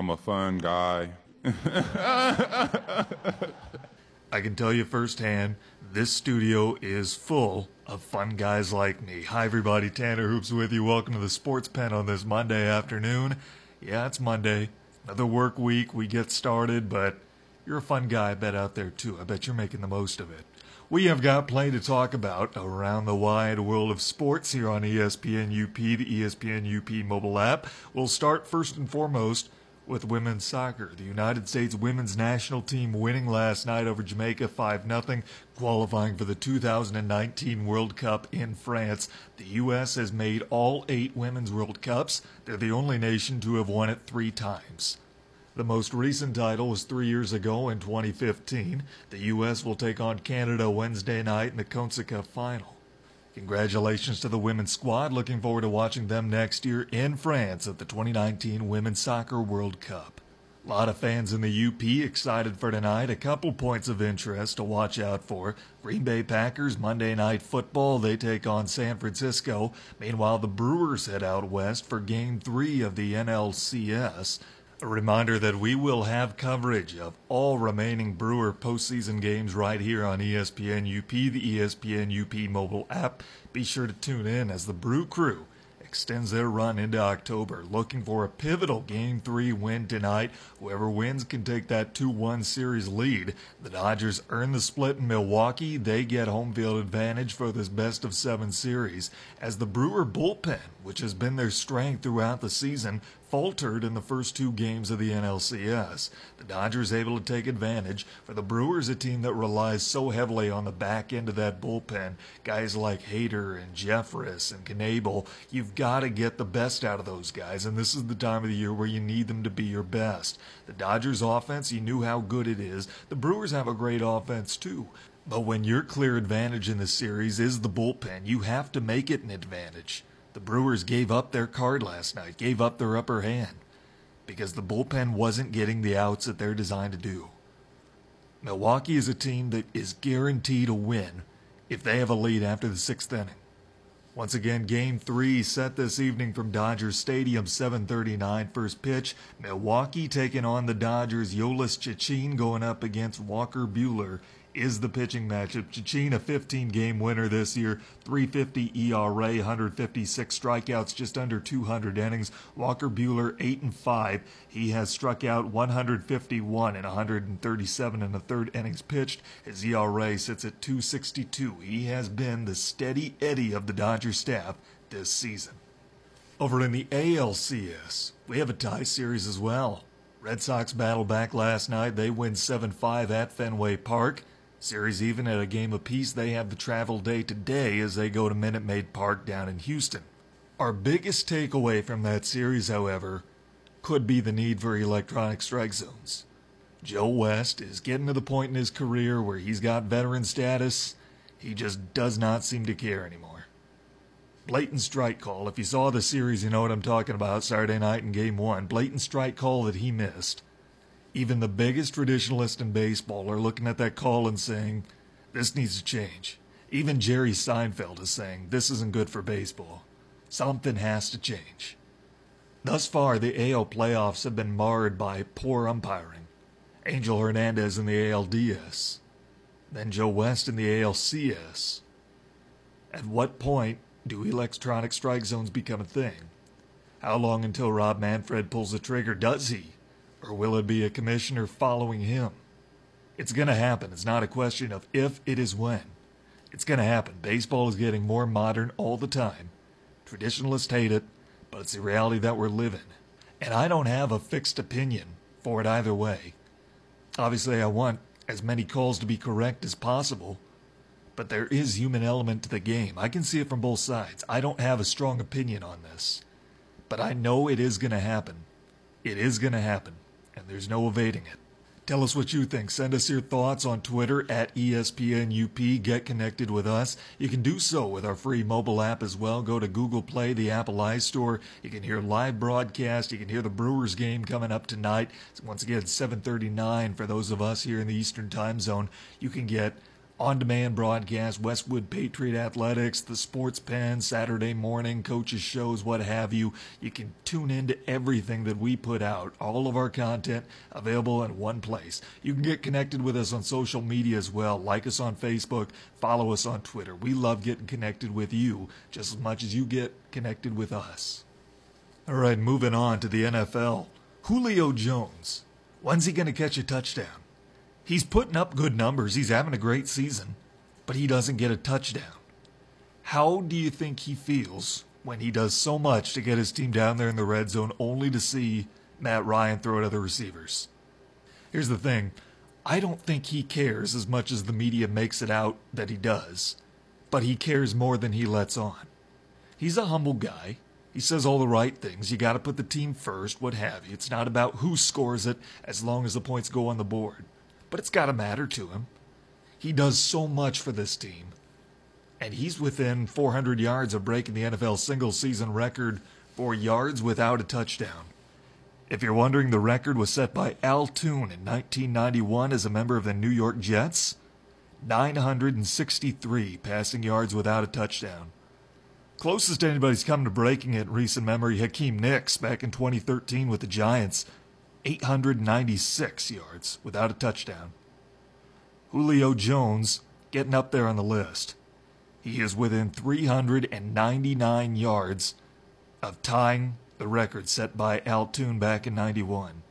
I'm a fun guy. I can tell you firsthand, this studio is full of fun guys like me. Hi, everybody. Tanner Hoops with you. Welcome to the Sports Pen on this Monday afternoon. Yeah, it's Monday. Another work week. We get started, but you're a fun guy, I bet, out there too. I bet you're making the most of it. We have got plenty to talk about around the wide world of sports here on ESPN UP, the ESPN UP mobile app. We'll start first and foremost with women's soccer. The United States women's national team winning last night over Jamaica 5 0, qualifying for the 2019 World Cup in France. The U.S. has made all eight women's World Cups. They're the only nation to have won it three times. The most recent title was three years ago in 2015. The U.S. will take on Canada Wednesday night in the CONCACAF final. Congratulations to the women's squad. Looking forward to watching them next year in France at the 2019 Women's Soccer World Cup. A lot of fans in the UP excited for tonight. A couple points of interest to watch out for. Green Bay Packers Monday Night Football. They take on San Francisco. Meanwhile, the Brewers head out west for Game 3 of the NLCS. A reminder that we will have coverage of all remaining Brewer postseason games right here on ESPN UP, the ESPN UP mobile app. Be sure to tune in as the Brew Crew extends their run into October, looking for a pivotal Game 3 win tonight. Whoever wins can take that 2 1 series lead. The Dodgers earn the split in Milwaukee. They get home field advantage for this best of seven series. As the Brewer bullpen, which has been their strength throughout the season, faltered in the first two games of the NLCS. The Dodgers able to take advantage. For the Brewers, a team that relies so heavily on the back end of that bullpen, guys like Hader and Jeffress and Knebel, you've got to get the best out of those guys, and this is the time of the year where you need them to be your best. The Dodgers offense, you knew how good it is. The Brewers have a great offense too. But when your clear advantage in the series is the bullpen, you have to make it an advantage. The Brewers gave up their card last night, gave up their upper hand, because the bullpen wasn't getting the outs that they're designed to do. Milwaukee is a team that is guaranteed a win if they have a lead after the sixth inning. Once again, Game 3 set this evening from Dodger Stadium, 7:39 first pitch. Milwaukee taking on the Dodgers. Jhoulys Chacin going up against Walker Buehler is the pitching matchup. Chacin, a 15 game winner this year, 350 ERA, 156 strikeouts, just under 200 innings. Walker Buehler, 8 and 5. He has struck out 151 and 137 in the third innings pitched. His ERA sits at 262. He has been the steady Eddie of the Dodger staff this season. Over in the ALCS, we have a tie series as well. Red Sox battle back last night. They win 7 5 at Fenway Park. Series even at a game apiece, they have the travel day today as they go to Minute Maid Park down in Houston. Our biggest takeaway from that series, however, could be the need for electronic strike zones. Joe West is getting to the point in his career where he's got veteran status. He just does not seem to care anymore. Blatant strike call. If you saw the series, you know what I'm talking about. Saturday night in game one. Blatant strike call that he missed. Even the biggest traditionalists in baseball are looking at that call and saying, this needs to change. Even Jerry Seinfeld is saying, this isn't good for baseball. Something has to change. Thus far, the AL playoffs have been marred by poor umpiring. Angel Hernandez in the ALDS, then Joe West in the ALCS. At what point do electronic strike zones become a thing? How long until Rob Manfred pulls the trigger? Does he? Or will it be a commissioner following him? It's going to happen. It's not a question of if, it is when. It's going to happen. Baseball is getting more modern all the time. Traditionalists hate it, but it's the reality that we're living. And I don't have a fixed opinion for it either way. Obviously, I want as many calls to be correct as possible, but there is human element to the game. I can see it from both sides. I don't have a strong opinion on this, but I know it is going to happen. It is going to happen there's no evading it. Tell us what you think. Send us your thoughts on Twitter at ESPNUP. Get connected with us. You can do so with our free mobile app as well. Go to Google Play, the Apple iStore. You can hear live broadcast. You can hear the Brewers game coming up tonight. Once again, 7:39 for those of us here in the Eastern Time Zone. You can get on demand broadcast, Westwood Patriot Athletics, the Sports Pen, Saturday morning, coaches' shows, what have you. You can tune into everything that we put out, all of our content available in one place. You can get connected with us on social media as well. Like us on Facebook, follow us on Twitter. We love getting connected with you just as much as you get connected with us. All right, moving on to the NFL. Julio Jones. When's he going to catch a touchdown? He's putting up good numbers. He's having a great season, but he doesn't get a touchdown. How do you think he feels when he does so much to get his team down there in the red zone only to see Matt Ryan throw it other receivers? Here's the thing I don't think he cares as much as the media makes it out that he does, but he cares more than he lets on. He's a humble guy. He says all the right things. You got to put the team first, what have you. It's not about who scores it as long as the points go on the board but it's got to matter to him. He does so much for this team. And he's within 400 yards of breaking the NFL single season record for yards without a touchdown. If you're wondering, the record was set by Al Toon in 1991 as a member of the New York Jets 963 passing yards without a touchdown. Closest anybody's come to breaking it in recent memory, Hakeem Nicks back in 2013 with the Giants 896 yards without a touchdown. Julio Jones getting up there on the list. He is within 399 yards of tying the record set by Al Toon back in 91.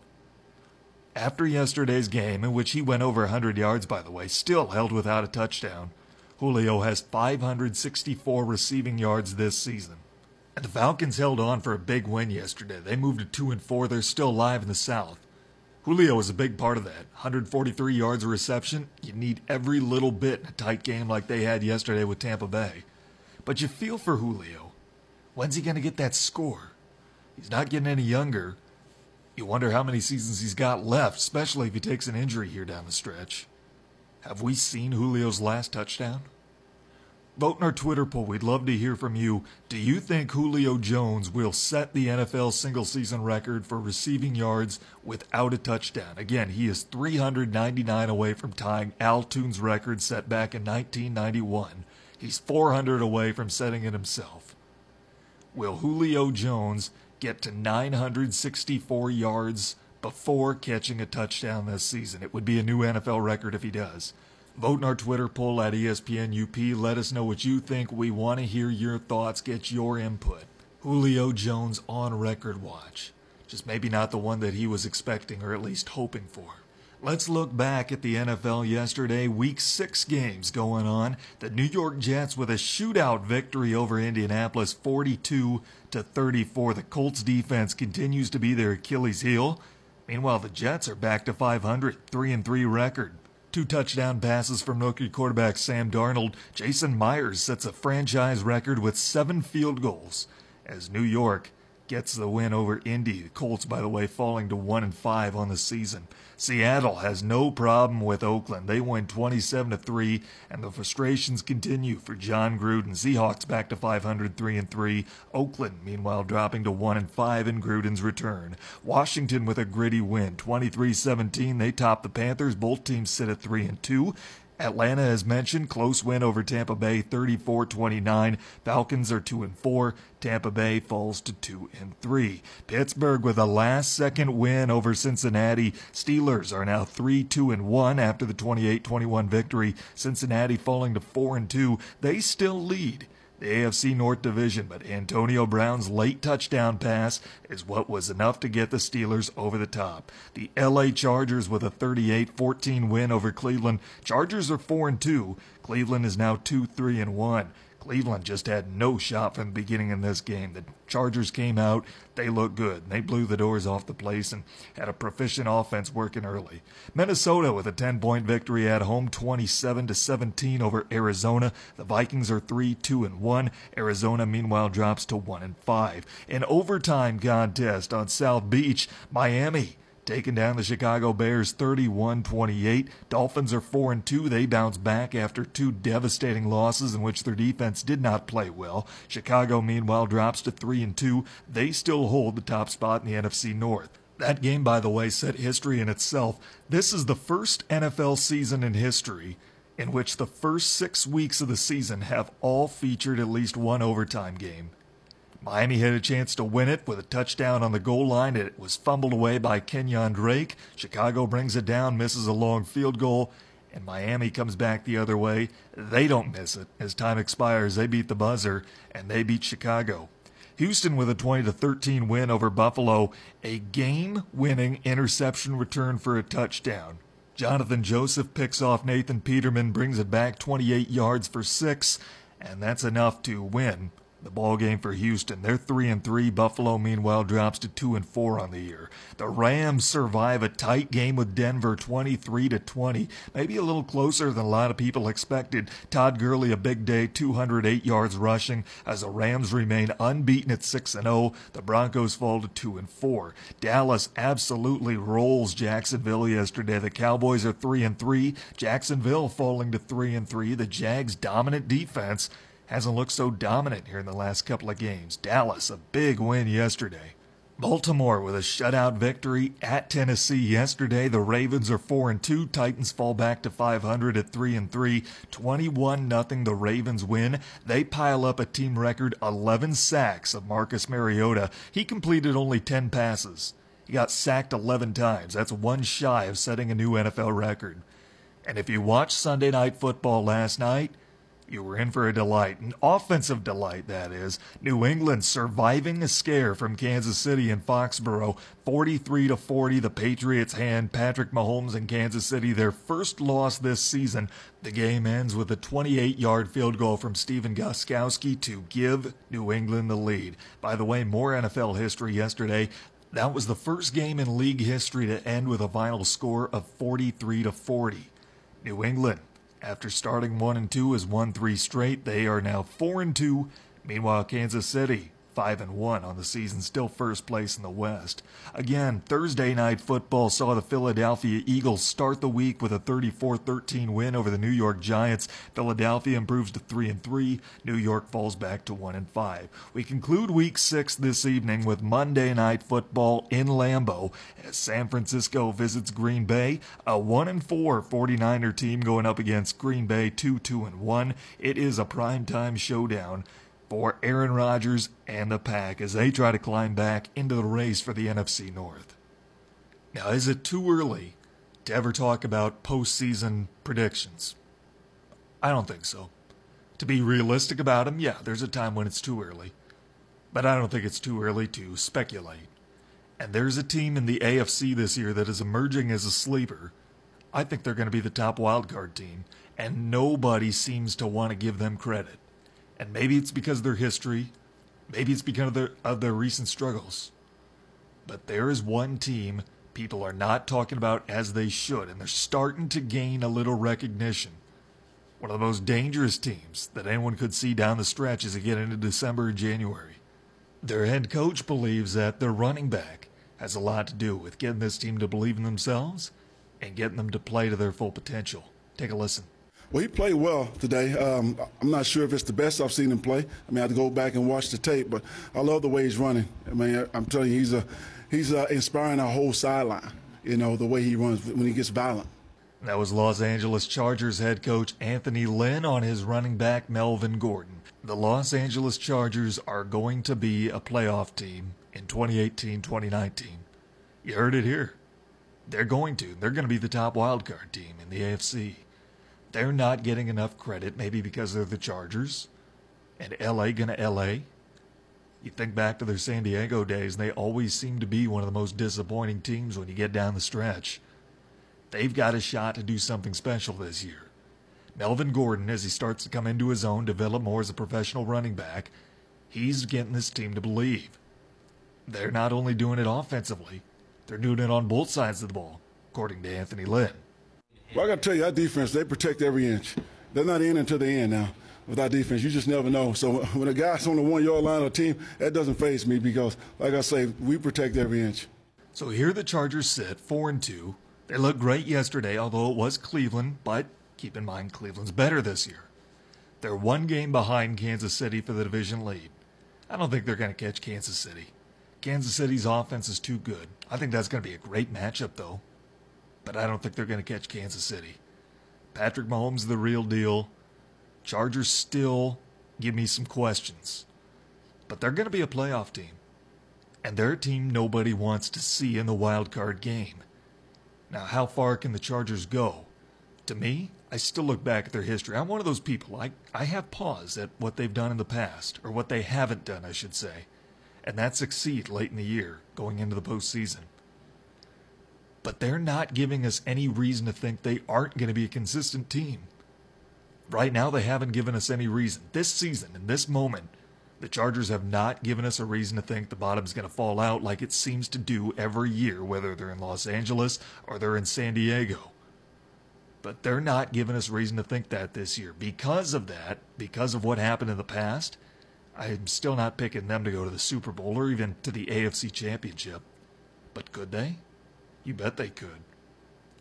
After yesterday's game, in which he went over 100 yards, by the way, still held without a touchdown, Julio has 564 receiving yards this season. The Falcons held on for a big win yesterday. They moved to 2 and 4. They're still alive in the South. Julio was a big part of that. 143 yards of reception. You need every little bit in a tight game like they had yesterday with Tampa Bay. But you feel for Julio. When's he going to get that score? He's not getting any younger. You wonder how many seasons he's got left, especially if he takes an injury here down the stretch. Have we seen Julio's last touchdown? Vote in our Twitter poll. We'd love to hear from you. Do you think Julio Jones will set the NFL single season record for receiving yards without a touchdown? Again, he is 399 away from tying Al Toon's record set back in 1991. He's 400 away from setting it himself. Will Julio Jones get to 964 yards before catching a touchdown this season? It would be a new NFL record if he does. Vote in our Twitter poll at ESPNUP. Let us know what you think. We want to hear your thoughts, get your input. Julio Jones on record watch. Just maybe not the one that he was expecting or at least hoping for. Let's look back at the NFL yesterday. Week six games going on. The New York Jets with a shootout victory over Indianapolis, 42 to 34. The Colts defense continues to be their Achilles heel. Meanwhile, the Jets are back to 500, 3 and 3 record. Two touchdown passes from rookie quarterback Sam Darnold. Jason Myers sets a franchise record with seven field goals as New York gets the win over Indy. The Colts, by the way, falling to one and five on the season. Seattle has no problem with Oakland. They win 27 to 3, and the frustrations continue for Jon Gruden. Seahawks back to 500, 3 and 3. Oakland, meanwhile, dropping to 1 and 5 in Gruden's return. Washington with a gritty win, 23-17. They top the Panthers. Both teams sit at 3 and 2. Atlanta, as mentioned, close win over Tampa Bay, 34-29. Falcons are 2 and 4. Tampa Bay falls to 2 and 3. Pittsburgh with a last-second win over Cincinnati. Steelers are now 3-2 and 1 after the 28-21 victory. Cincinnati falling to 4 and 2. They still lead the AFC North Division, but Antonio Brown's late touchdown pass is what was enough to get the Steelers over the top. The LA Chargers with a 38-14 win over Cleveland. Chargers are 4 and 2. Cleveland is now 2-3 and 1. Cleveland just had no shot from the beginning in this game. The Chargers came out, they looked good. They blew the doors off the place and had a proficient offense working early. Minnesota with a 10-point victory at home, 27 to 17 over Arizona. The Vikings are 3-2 and 1. Arizona meanwhile drops to 1 and 5. An overtime contest on South Beach, Miami taking down the Chicago Bears 31-28. Dolphins are 4 and 2. They bounce back after two devastating losses in which their defense did not play well. Chicago meanwhile drops to 3 and 2. They still hold the top spot in the NFC North. That game, by the way, set history in itself. This is the first NFL season in history in which the first six weeks of the season have all featured at least one overtime game. Miami had a chance to win it with a touchdown on the goal line. It was fumbled away by Kenyon Drake. Chicago brings it down, misses a long field goal, and Miami comes back the other way. They don't miss it. As time expires, they beat the buzzer and they beat Chicago. Houston with a 20 to 13 win over Buffalo, a game-winning interception return for a touchdown. Johnathan Joseph picks off Nathan Peterman, brings it back 28 yards for 6, and that's enough to win the ball game for Houston. They're three and three. Buffalo, meanwhile, drops to two and four on the year. The Rams survive a tight game with Denver, 23 to 20, maybe a little closer than a lot of people expected. Todd Gurley a big day, 208 yards rushing, as the Rams remain unbeaten at six and zero. Oh. The Broncos fall to two and four. Dallas absolutely rolls Jacksonville yesterday. The Cowboys are three and three. Jacksonville falling to three and three. The Jags' dominant defense hasn't looked so dominant here in the last couple of games. Dallas, a big win yesterday. Baltimore with a shutout victory at Tennessee yesterday. The Ravens are 4 and 2. Titans fall back to 500 at 3 and 3. 21 nothing the Ravens win. They pile up a team record 11 sacks of Marcus Mariota. He completed only 10 passes. He got sacked 11 times. That's one shy of setting a new NFL record. And if you watched Sunday Night Football last night, you were in for a delight, an offensive delight, that is. New England surviving a scare from Kansas City and Foxborough, 43 to 40. The Patriots hand Patrick Mahomes and Kansas City their first loss this season. The game ends with a 28-yard field goal from Stephen Gostkowski to give New England the lead. By the way, more NFL history yesterday. That was the first game in league history to end with a final score of 43 to 40. New England after starting 1 and 2 as 1 3 straight, they are now 4 and 2. Meanwhile, Kansas City five and one on the season, still first place in the West. Again, Thursday night football saw the Philadelphia Eagles start the week with a 34-13 win over the New York Giants. Philadelphia improves to three and three. New York falls back to one and five. We conclude week six this evening with Monday night football in Lambeau as San Francisco visits Green Bay. A one and four 49er team going up against Green Bay, two two and one. It is a primetime showdown for Aaron Rodgers and the Pack as they try to climb back into the race for the NFC North. Now, is it too early to ever talk about postseason predictions? I don't think so. To be realistic about them, yeah, there's a time when it's too early. But I don't think it's too early to speculate. And there's a team in the AFC this year that is emerging as a sleeper. I think they're going to be the top wildcard team, and nobody seems to want to give them credit. And maybe it's because of their history, maybe it's because of their, of their recent struggles. But there is one team people are not talking about as they should, and they're starting to gain a little recognition. One of the most dangerous teams that anyone could see down the stretch as they get into December and January. Their head coach believes that their running back has a lot to do with getting this team to believe in themselves and getting them to play to their full potential. Take a listen. Well, he played well today. Um, I'm not sure if it's the best I've seen him play. I mean, I have to go back and watch the tape, but I love the way he's running. I mean, I'm telling you, he's a he's uh, inspiring our whole sideline. You know, the way he runs when he gets violent. That was Los Angeles Chargers head coach Anthony Lynn on his running back Melvin Gordon. The Los Angeles Chargers are going to be a playoff team in 2018-2019. You heard it here. They're going to. They're going to be the top wildcard team in the AFC they're not getting enough credit, maybe because they're the Chargers and LA gonna LA. You think back to their San Diego days, and they always seem to be one of the most disappointing teams when you get down the stretch. They've got a shot to do something special this year. Melvin Gordon, as he starts to come into his own, develop more as a professional running back, he's getting this team to believe. They're not only doing it offensively, they're doing it on both sides of the ball, according to Anthony Lynn. Well, I got to tell you, our defense, they protect every inch. They're not in until the end now. With our defense, you just never know. So when a guy's on the one yard line of a team, that doesn't phase me because, like I say, we protect every inch. So here the Chargers sit, four and two. They looked great yesterday, although it was Cleveland, but keep in mind Cleveland's better this year. They're one game behind Kansas City for the division lead. I don't think they're going to catch Kansas City. Kansas City's offense is too good. I think that's going to be a great matchup, though but I don't think they're going to catch Kansas City. Patrick Mahomes is the real deal. Chargers still give me some questions. But they're going to be a playoff team. And they're a team nobody wants to see in the wild card game. Now, how far can the Chargers go? To me, I still look back at their history. I'm one of those people. I, I have pause at what they've done in the past, or what they haven't done, I should say. And that succeed late in the year, going into the postseason. But they're not giving us any reason to think they aren't going to be a consistent team. Right now, they haven't given us any reason. This season, in this moment, the Chargers have not given us a reason to think the bottom's going to fall out like it seems to do every year, whether they're in Los Angeles or they're in San Diego. But they're not giving us reason to think that this year. Because of that, because of what happened in the past, I'm still not picking them to go to the Super Bowl or even to the AFC Championship. But could they? You bet they could.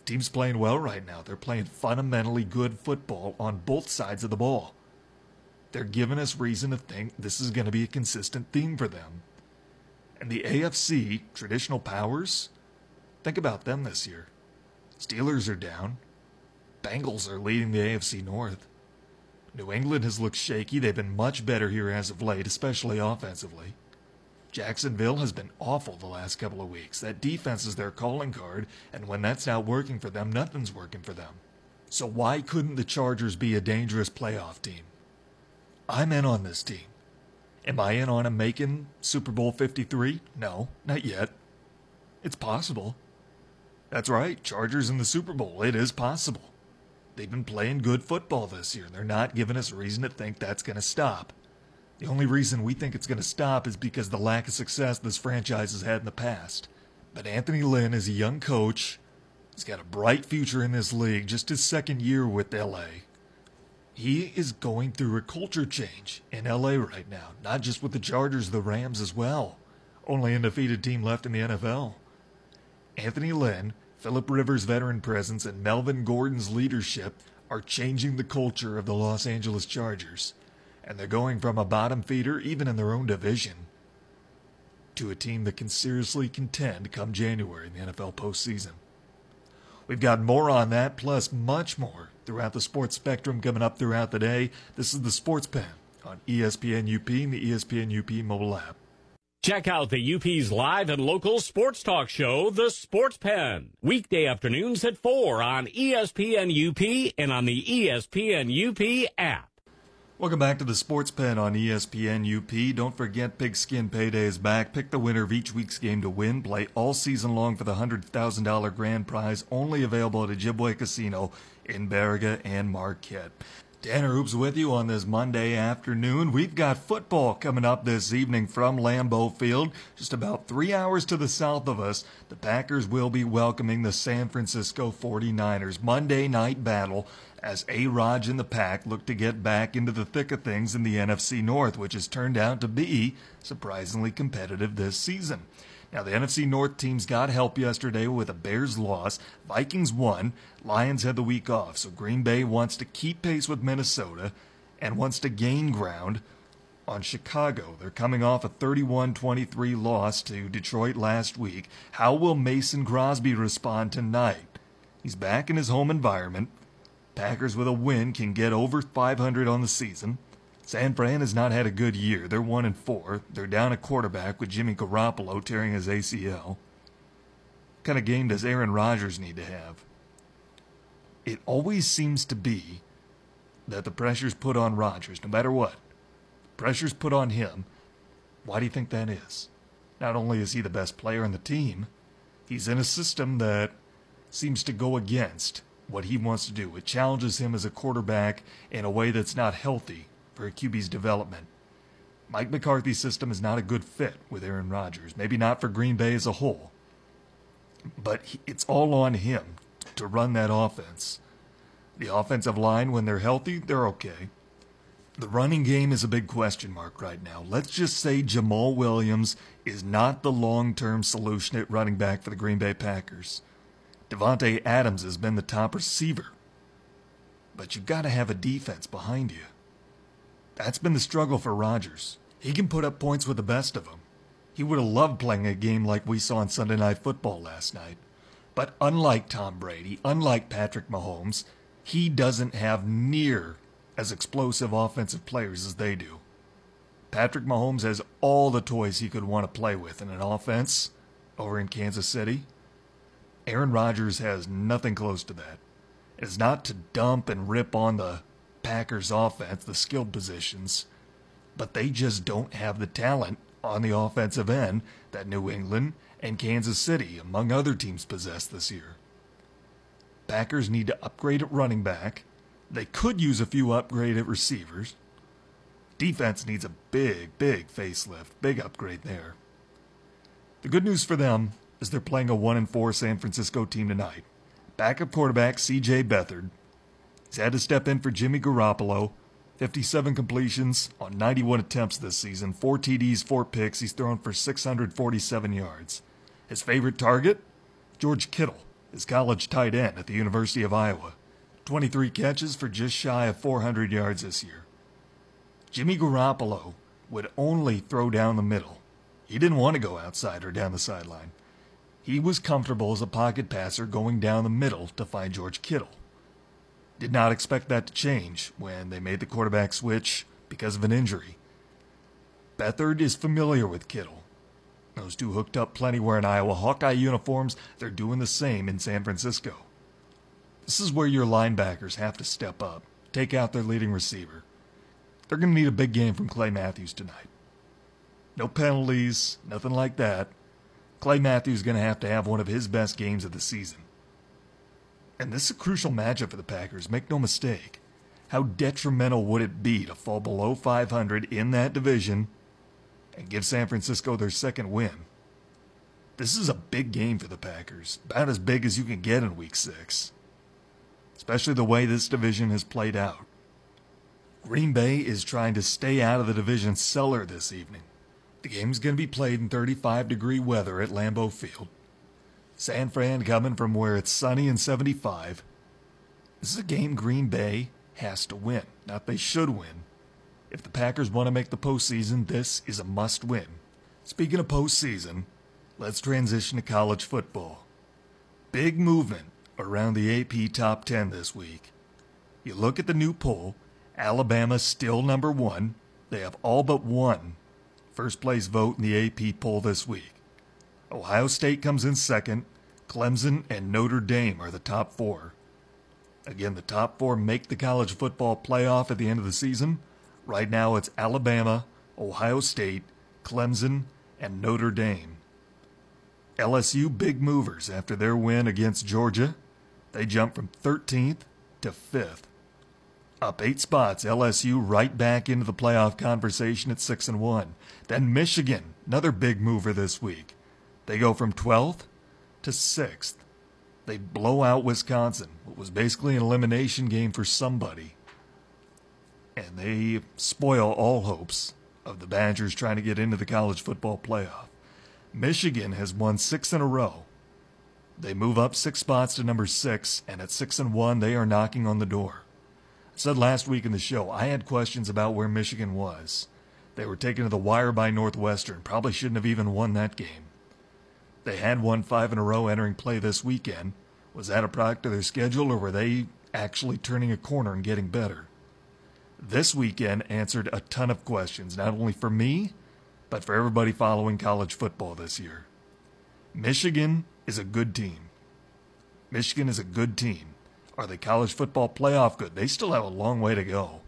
Team's playing well right now. They're playing fundamentally good football on both sides of the ball. They're giving us reason to think this is going to be a consistent theme for them. And the AFC, traditional powers, think about them this year. Steelers are down. Bengals are leading the AFC North. New England has looked shaky. They've been much better here as of late, especially offensively. Jacksonville has been awful the last couple of weeks. That defense is their calling card, and when that's not working for them, nothing's working for them. So why couldn't the Chargers be a dangerous playoff team? I'm in on this team. Am I in on them making Super Bowl 53? No, not yet. It's possible. That's right, Chargers in the Super Bowl. It is possible. They've been playing good football this year. They're not giving us reason to think that's going to stop. The only reason we think it's going to stop is because the lack of success this franchise has had in the past. But Anthony Lynn is a young coach. He's got a bright future in this league, just his second year with LA. He is going through a culture change in LA right now, not just with the Chargers, the Rams as well. Only undefeated team left in the NFL. Anthony Lynn, Philip Rivers' veteran presence, and Melvin Gordon's leadership are changing the culture of the Los Angeles Chargers. And they're going from a bottom feeder, even in their own division, to a team that can seriously contend come January in the NFL postseason. We've got more on that, plus much more throughout the sports spectrum coming up throughout the day. This is the Sports Pen on ESPN UP and the ESPN UP mobile app. Check out the UP's live and local sports talk show, The Sports Pen, weekday afternoons at 4 on ESPN UP and on the ESPN UP app. Welcome back to the Sports Pen on ESPN UP. Don't forget Pigskin Payday is back. Pick the winner of each week's game to win. Play all season long for the $100,000 grand prize, only available at Ojibwa Casino in Baraga and Marquette. Tanner Hoops with you on this Monday afternoon. We've got football coming up this evening from Lambeau Field. Just about three hours to the south of us, the Packers will be welcoming the San Francisco 49ers. Monday night battle as A Raj and the Pack look to get back into the thick of things in the NFC North, which has turned out to be surprisingly competitive this season. Now, the NFC North teams got help yesterday with a Bears loss. Vikings won. Lions had the week off. So Green Bay wants to keep pace with Minnesota and wants to gain ground on Chicago. They're coming off a 31 23 loss to Detroit last week. How will Mason Crosby respond tonight? He's back in his home environment. Packers with a win can get over 500 on the season. San Fran has not had a good year. They're 1 and 4. They're down a quarterback with Jimmy Garoppolo tearing his ACL. What kind of game does Aaron Rodgers need to have? It always seems to be that the pressure's put on Rodgers, no matter what. Pressure's put on him. Why do you think that is? Not only is he the best player on the team, he's in a system that seems to go against what he wants to do. It challenges him as a quarterback in a way that's not healthy for a QB's development. Mike McCarthy's system is not a good fit with Aaron Rodgers. Maybe not for Green Bay as a whole. But he, it's all on him to run that offense. The offensive line, when they're healthy, they're okay. The running game is a big question mark right now. Let's just say Jamaal Williams is not the long term solution at running back for the Green Bay Packers. Davante Adams has been the top receiver. But you've got to have a defense behind you. That's been the struggle for Rodgers. He can put up points with the best of them. He would have loved playing a game like we saw on Sunday Night Football last night. But unlike Tom Brady, unlike Patrick Mahomes, he doesn't have near as explosive offensive players as they do. Patrick Mahomes has all the toys he could want to play with in an offense over in Kansas City. Aaron Rodgers has nothing close to that. It's not to dump and rip on the Packers offense, the skilled positions, but they just don't have the talent on the offensive end that New England and Kansas City, among other teams, possess this year. Packers need to upgrade at running back. They could use a few upgraded receivers. Defense needs a big, big facelift, big upgrade there. The good news for them is they're playing a 1 and 4 San Francisco team tonight. Backup quarterback CJ Beathard. He's had to step in for Jimmy Garoppolo. 57 completions on 91 attempts this season, 4 TDs, 4 picks. He's thrown for 647 yards. His favorite target? George Kittle, his college tight end at the University of Iowa. 23 catches for just shy of 400 yards this year. Jimmy Garoppolo would only throw down the middle. He didn't want to go outside or down the sideline. He was comfortable as a pocket passer going down the middle to find George Kittle. Did not expect that to change when they made the quarterback switch because of an injury. Beathard is familiar with Kittle. Those two hooked up plenty wearing Iowa Hawkeye uniforms. They're doing the same in San Francisco. This is where your linebackers have to step up, take out their leading receiver. They're going to need a big game from Clay Matthews tonight. No penalties, nothing like that. Clay Matthews is going to have to have one of his best games of the season. And this is a crucial matchup for the Packers, make no mistake. How detrimental would it be to fall below 500 in that division and give San Francisco their second win? This is a big game for the Packers, about as big as you can get in week six, especially the way this division has played out. Green Bay is trying to stay out of the division cellar this evening. The game's going to be played in 35 degree weather at Lambeau Field. San Fran coming from where it's sunny and 75. This is a game Green Bay has to win, not they should win. If the Packers want to make the postseason, this is a must win. Speaking of postseason, let's transition to college football. Big movement around the AP top 10 this week. You look at the new poll, Alabama's still number one. They have all but one first place vote in the AP poll this week. Ohio State comes in second. Clemson and Notre Dame are the top four. Again, the top four make the college football playoff at the end of the season. Right now, it's Alabama, Ohio State, Clemson, and Notre Dame. LSU big movers after their win against Georgia. They jump from 13th to 5th. Up eight spots, LSU right back into the playoff conversation at 6 and 1. Then Michigan, another big mover this week. They go from 12th to 6th. They blow out Wisconsin, what was basically an elimination game for somebody. And they spoil all hopes of the Badgers trying to get into the college football playoff. Michigan has won six in a row. They move up six spots to number six, and at six and one, they are knocking on the door. Said last week in the show, I had questions about where Michigan was. They were taken to the wire by Northwestern, probably shouldn't have even won that game. They had won five in a row entering play this weekend. Was that a product of their schedule, or were they actually turning a corner and getting better? This weekend answered a ton of questions, not only for me, but for everybody following college football this year. Michigan is a good team. Michigan is a good team. Are they college football playoff good? They still have a long way to go.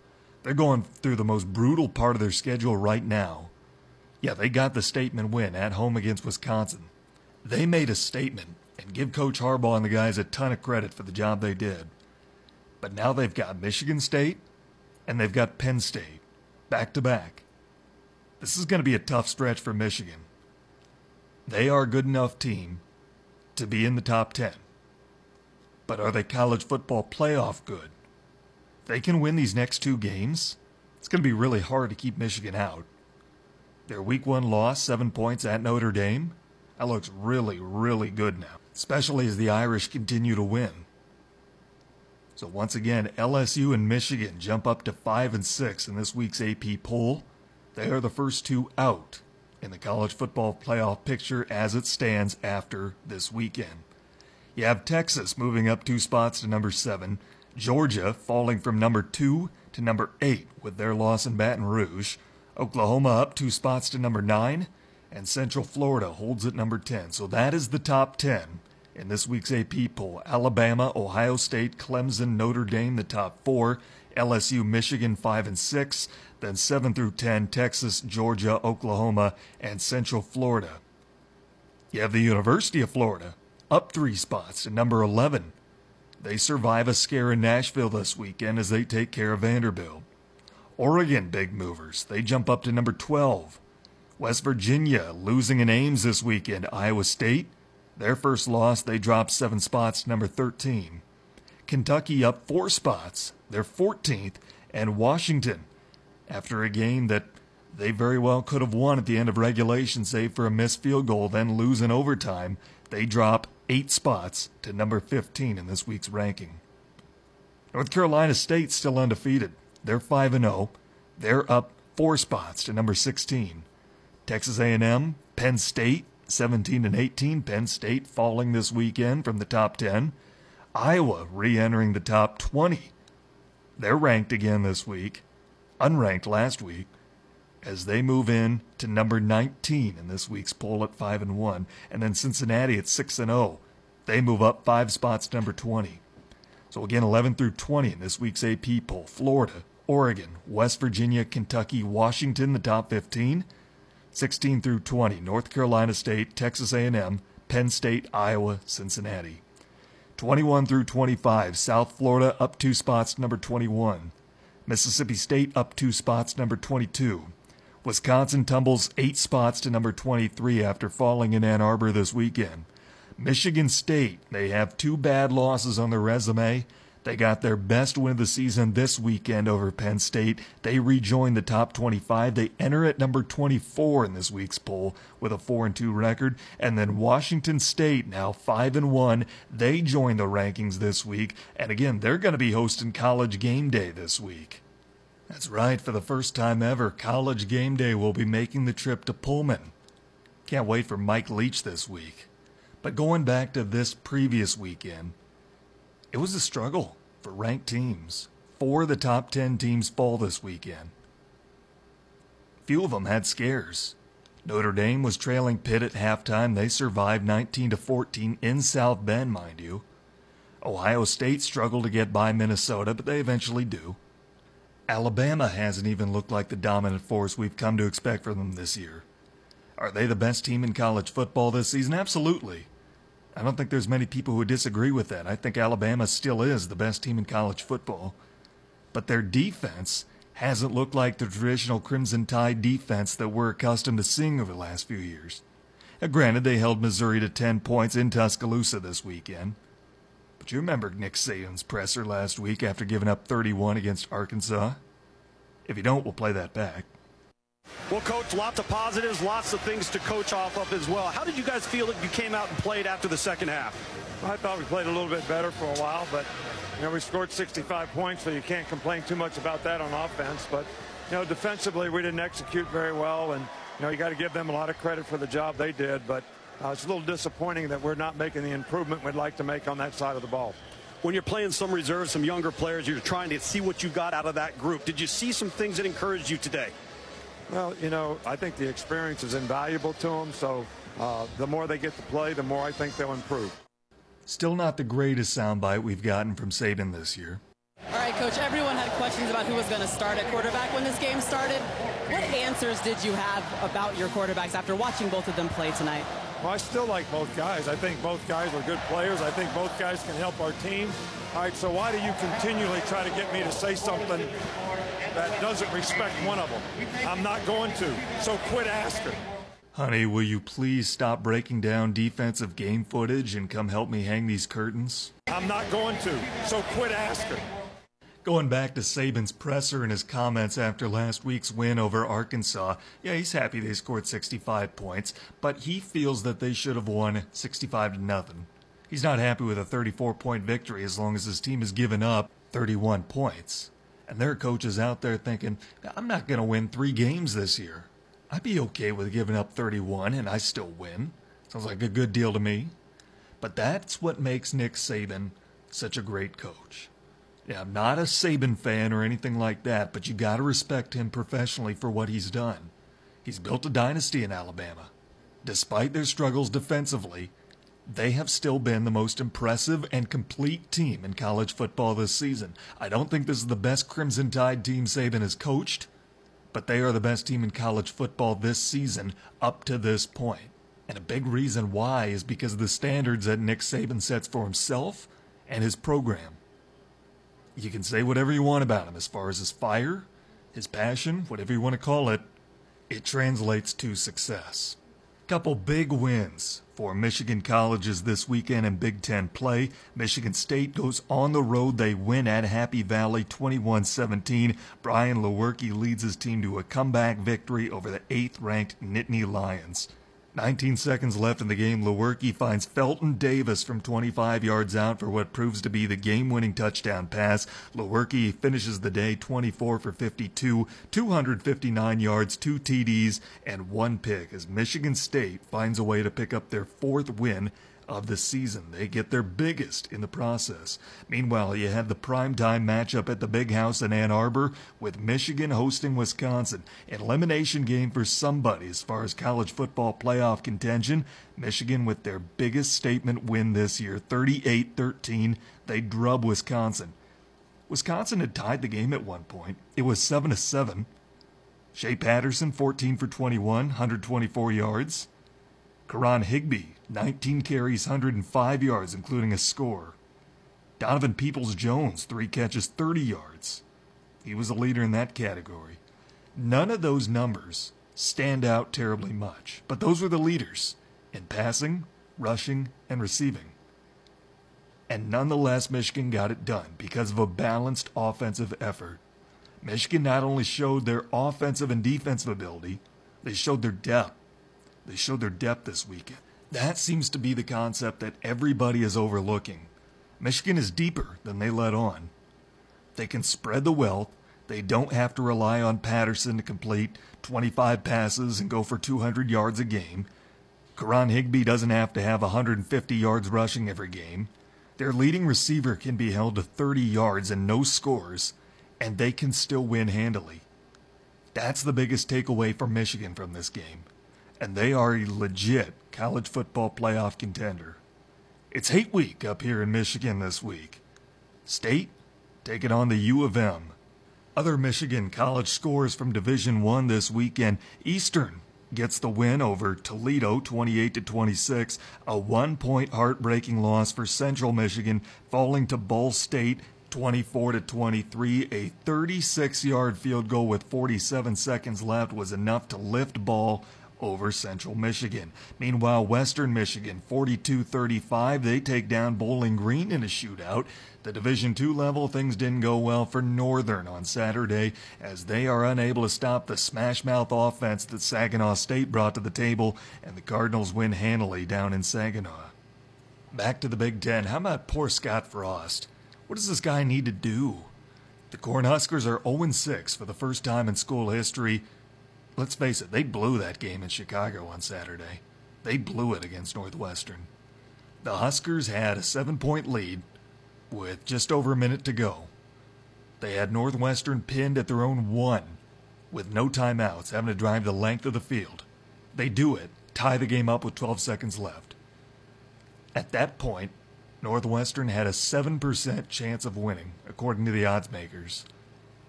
They're going through the most brutal part of their schedule right now. Yeah, they got the statement win at home against Wisconsin. They made a statement and give Coach Harbaugh and the guys a ton of credit for the job they did. But now they've got Michigan State and they've got Penn State back to back. This is going to be a tough stretch for Michigan. They are a good enough team to be in the top 10. But are they college football playoff good? they can win these next two games, it's going to be really hard to keep Michigan out. Their week one loss, seven points at Notre Dame, that looks really, really good now, especially as the Irish continue to win. So once again, LSU and Michigan jump up to five and six in this week's AP poll. They are the first two out in the college football playoff picture as it stands after this weekend. You have Texas moving up two spots to number seven, Georgia falling from number 2 to number 8 with their loss in Baton Rouge. Oklahoma up two spots to number 9. And Central Florida holds at number 10. So that is the top 10 in this week's AP poll. Alabama, Ohio State, Clemson, Notre Dame, the top four. LSU, Michigan, 5 and 6. Then 7 through 10, Texas, Georgia, Oklahoma, and Central Florida. You have the University of Florida, up three spots to number 11. They survive a scare in Nashville this weekend as they take care of Vanderbilt. Oregon, big movers. They jump up to number 12. West Virginia, losing in Ames this weekend. Iowa State, their first loss, they dropped seven spots number 13. Kentucky up four spots. They're 14th. And Washington, after a game that they very well could have won at the end of regulation, save for a missed field goal, then lose in overtime, they drop eight spots to number 15 in this week's ranking. North Carolina State still undefeated. They're 5 and 0. They're up 4 spots to number 16. Texas A&M, Penn State, 17 and 18. Penn State falling this weekend from the top 10. Iowa re-entering the top 20. They're ranked again this week, unranked last week, as they move in to number 19 in this week's poll at 5 and 1. And then Cincinnati at 6 and 0. They move up 5 spots number 20. So again 11 through 20 in this week's AP poll. Florida, Oregon, West Virginia, Kentucky, Washington the top 15. 16 through 20, North Carolina State, Texas A&M, Penn State, Iowa, Cincinnati. 21 through 25, South Florida up 2 spots number 21. Mississippi State up 2 spots number 22. Wisconsin tumbles 8 spots to number 23 after falling in Ann Arbor this weekend. Michigan State, they have two bad losses on their resume they got their best win of the season this weekend over Penn State. They rejoin the top 25. They enter at number 24 in this week's poll with a 4 and 2 record. And then Washington State, now 5 and 1, they join the rankings this week. And again, they're going to be hosting College Game Day this week. That's right, for the first time ever, College Game Day will be making the trip to Pullman. Can't wait for Mike Leach this week. But going back to this previous weekend, it was a struggle for ranked teams. Four of the top 10 teams fall this weekend. Few of them had scares. Notre Dame was trailing Pitt at halftime. They survived 19 to 14 in South Bend, mind you. Ohio State struggled to get by Minnesota, but they eventually do. Alabama hasn't even looked like the dominant force we've come to expect from them this year. Are they the best team in college football this season? Absolutely. I don't think there's many people who disagree with that. I think Alabama still is the best team in college football. But their defense hasn't looked like the traditional Crimson Tide defense that we're accustomed to seeing over the last few years. Now, granted, they held Missouri to 10 points in Tuscaloosa this weekend. But you remember Nick Saban's presser last week after giving up 31 against Arkansas? If you don't, we'll play that back. Well, Coach, lots of positives, lots of things to coach off of as well. How did you guys feel that you came out and played after the second half? I thought we played a little bit better for a while, but you know we scored 65 points, so you can't complain too much about that on offense. But you know defensively, we didn't execute very well, and you know you got to give them a lot of credit for the job they did. But uh, it's a little disappointing that we're not making the improvement we'd like to make on that side of the ball. When you're playing some reserves, some younger players, you're trying to see what you got out of that group. Did you see some things that encouraged you today? Well, you know, I think the experience is invaluable to them. So uh, the more they get to play, the more I think they'll improve. Still not the greatest soundbite we've gotten from Saban this year. All right, Coach, everyone had questions about who was going to start at quarterback when this game started. What answers did you have about your quarterbacks after watching both of them play tonight? Well, I still like both guys. I think both guys are good players. I think both guys can help our team. All right, so why do you continually try to get me to say something that doesn't respect one of them. I'm not going to, so quit asking. Honey, will you please stop breaking down defensive game footage and come help me hang these curtains? I'm not going to, so quit asking. Going back to Saban's presser and his comments after last week's win over Arkansas, yeah, he's happy they scored 65 points, but he feels that they should have won 65 to nothing. He's not happy with a 34 point victory as long as his team has given up 31 points. And there are coaches out there thinking, I'm not going to win three games this year. I'd be okay with giving up 31 and I still win. Sounds like a good deal to me. But that's what makes Nick Saban such a great coach. Yeah, I'm not a Saban fan or anything like that, but you got to respect him professionally for what he's done. He's built a dynasty in Alabama. Despite their struggles defensively, they have still been the most impressive and complete team in college football this season. I don't think this is the best Crimson Tide team Saban has coached, but they are the best team in college football this season up to this point. And a big reason why is because of the standards that Nick Saban sets for himself and his program. You can say whatever you want about him as far as his fire, his passion, whatever you want to call it, it translates to success. Couple big wins for Michigan colleges this weekend in Big Ten play. Michigan State goes on the road. They win at Happy Valley 21 17. Brian Lewerke leads his team to a comeback victory over the eighth ranked Nittany Lions. 19 seconds left in the game. Lewerke finds Felton Davis from 25 yards out for what proves to be the game winning touchdown pass. Lewerke finishes the day 24 for 52, 259 yards, two TDs, and one pick as Michigan State finds a way to pick up their fourth win of the season. They get their biggest in the process. Meanwhile, you have the primetime matchup at the Big House in Ann Arbor with Michigan hosting Wisconsin. Elimination game for somebody as far as college football playoff contention. Michigan with their biggest statement win this year, 38 13. They drub Wisconsin. Wisconsin had tied the game at one point. It was 7 to 7. Shea Patterson, 14 for 21, 124 yards. Karan Higdon, 19 carries, 105 yards, including a score. Donovan Peoples Jones, three catches, 30 yards. He was a leader in that category. None of those numbers stand out terribly much, but those were the leaders in passing, rushing, and receiving. And nonetheless, Michigan got it done because of a balanced offensive effort. Michigan not only showed their offensive and defensive ability, they showed their depth. They showed their depth this weekend. That seems to be the concept that everybody is overlooking. Michigan is deeper than they let on. They can spread the wealth. They don't have to rely on Patterson to complete 25 passes and go for 200 yards a game. Karan Higdon doesn't have to have 150 yards rushing every game. Their leading receiver can be held to 30 yards and no scores, and they can still win handily. That's the biggest takeaway for Michigan from this game and they are a legit college football playoff contender. It's hate week up here in Michigan this week. State taking on the U of M. Other Michigan college scores from Division 1 this weekend. Eastern gets the win over Toledo 28 to 26, a 1-point heartbreaking loss for Central Michigan falling to Ball State 24 to 23. A 36-yard field goal with 47 seconds left was enough to lift Ball over Central Michigan. Meanwhile, Western Michigan 42-35, they take down Bowling Green in a shootout. The Division II level things didn't go well for Northern on Saturday as they are unable to stop the smash mouth offense that Saginaw State brought to the table and the Cardinals win handily down in Saginaw. Back to the Big 10. How about poor Scott Frost? What does this guy need to do? The Cornhuskers are 0 6 for the first time in school history let's face it, they blew that game in Chicago on Saturday. They blew it against Northwestern. The Huskers had a seven point lead with just over a minute to go. They had Northwestern pinned at their own one with no timeouts, having to drive the length of the field. They do it, tie the game up with 12 seconds left. At that point, Northwestern had a 7% chance of winning, according to the odds makers.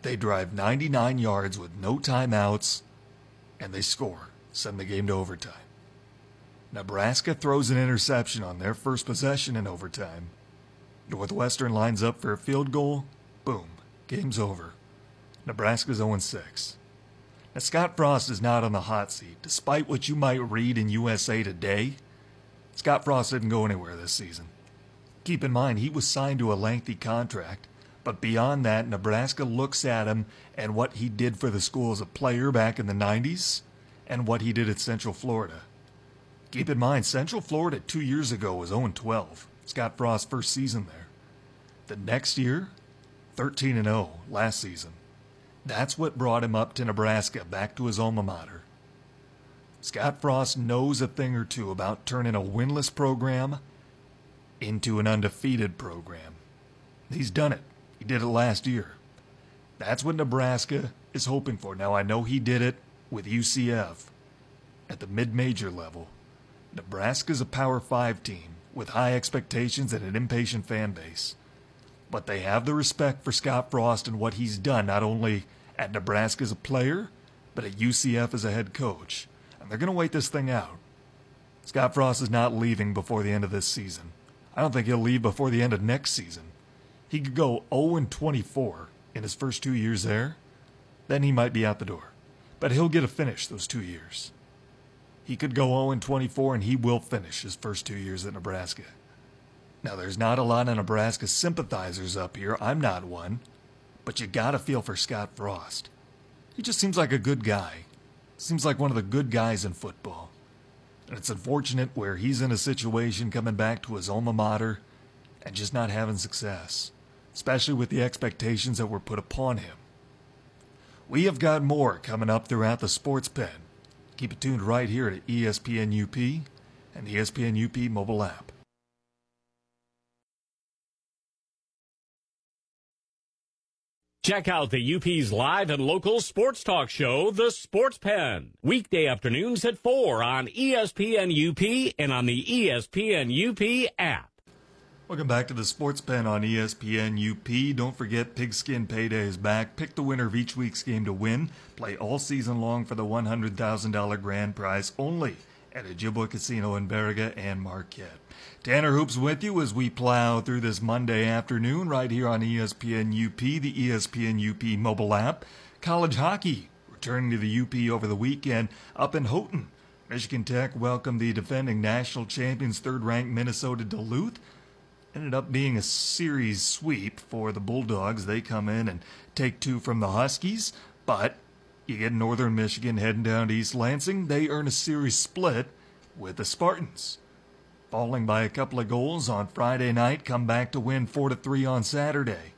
They drive 99 yards with no timeouts and they score, send the game to overtime. Nebraska throws an interception on their first possession in overtime. Northwestern lines up for a field goal. Boom. Game's over. Nebraska's 0 6. Now, Scott Frost is not on the hot seat, despite what you might read in USA Today. Scott Frost didn't go anywhere this season. Keep in mind, he was signed to a lengthy contract, but beyond that, Nebraska looks at him and what he did for the school as a player back in the 90s and what he did at Central Florida. Keep in mind, Central Florida two years ago was 0 12. Scott Frost's first season there. The next year, 13 0 last season. That's what brought him up to Nebraska, back to his alma mater. Scott Frost knows a thing or two about turning a winless program into an undefeated program. He's done it He did it last year. That's what Nebraska is hoping for. Now, I know he did it with UCF at the mid major level. Nebraska's a Power 5 team with high expectations and an impatient fan base. But they have the respect for Scott Frost and what he's done, not only at Nebraska as a player, but at UCF as a head coach. And they're going to wait this thing out. Scott Frost is not leaving before the end of this season. I don't think he'll leave before the end of next season. He could go 0 and 24 in his first two years there, then he might be out the door. But he'll get a finish those two years. He could go 0 and 24 and he will finish his first two years at Nebraska. Now, there's not a lot of Nebraska sympathizers up here. I'm not one. But you gotta feel for Scott Frost. He just seems like a good guy. Seems like one of the good guys in football. And it's unfortunate where he's in a situation coming back to his alma mater and just not having success, especially with the expectations that were put upon him. We have got more coming up throughout the sports pen. Keep it tuned right here at ESPN UP and the ESPN UP mobile app. Check out the UP's live and local sports talk show, The Sports Pen. Weekday afternoons at 4 on ESPN UP and on the ESPN UP app. Welcome back to the Sports Pen on ESPN UP. Don't forget Pigskin Payday is back. Pick the winner of each week's game to win. Play all season long for the $100,000 grand prize only at Ojibwa Casino in Baraga and Marquette. Tanner Hoops with you as we plow through this Monday afternoon right here on ESPN UP, the ESPN UP mobile app. College hockey returning to the UP over the weekend up in Houghton. Michigan Tech welcomed the defending national champions, third ranked Minnesota Duluth. Ended up being a series sweep for the Bulldogs. They come in and take two from the Huskies, but you get Northern Michigan heading down to East Lansing. They earn a series split with the Spartans falling by a couple of goals on Friday night, come back to win 4 to 3 on Saturday.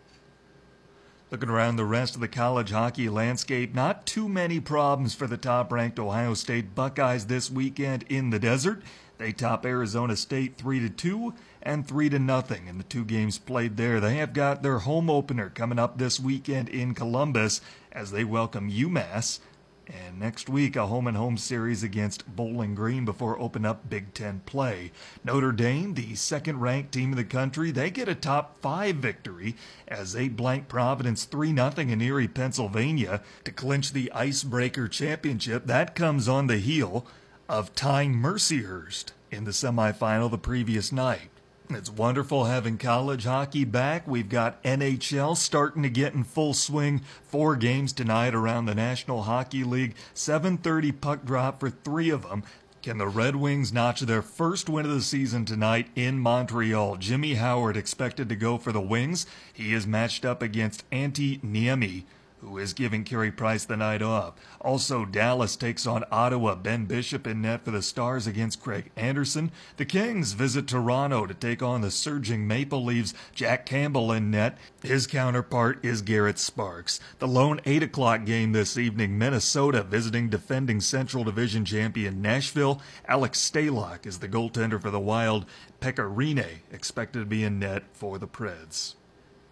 Looking around the rest of the college hockey landscape, not too many problems for the top ranked Ohio State Buckeyes this weekend in the desert. They top Arizona State 3 to 2 and 3 to nothing in the two games played there. They have got their home opener coming up this weekend in Columbus as they welcome UMass and next week, a home and home series against Bowling Green before open up Big Ten play. Notre Dame, the second ranked team in the country, they get a top five victory as they blank Providence 3 0 in Erie, Pennsylvania to clinch the Icebreaker Championship. That comes on the heel of tying Mercyhurst in the semifinal the previous night. It's wonderful having college hockey back. We've got NHL starting to get in full swing. Four games tonight around the National Hockey League. 7:30 puck drop for 3 of them. Can the Red Wings notch their first win of the season tonight in Montreal? Jimmy Howard expected to go for the Wings. He is matched up against Antti Niemi who is giving Carey Price the night off. Also, Dallas takes on Ottawa. Ben Bishop in net for the Stars against Craig Anderson. The Kings visit Toronto to take on the surging Maple Leafs. Jack Campbell in net. His counterpart is Garrett Sparks. The lone 8 o'clock game this evening, Minnesota visiting defending Central Division champion Nashville. Alex Stalock is the goaltender for the Wild. Pekka Rinne expected to be in net for the Preds.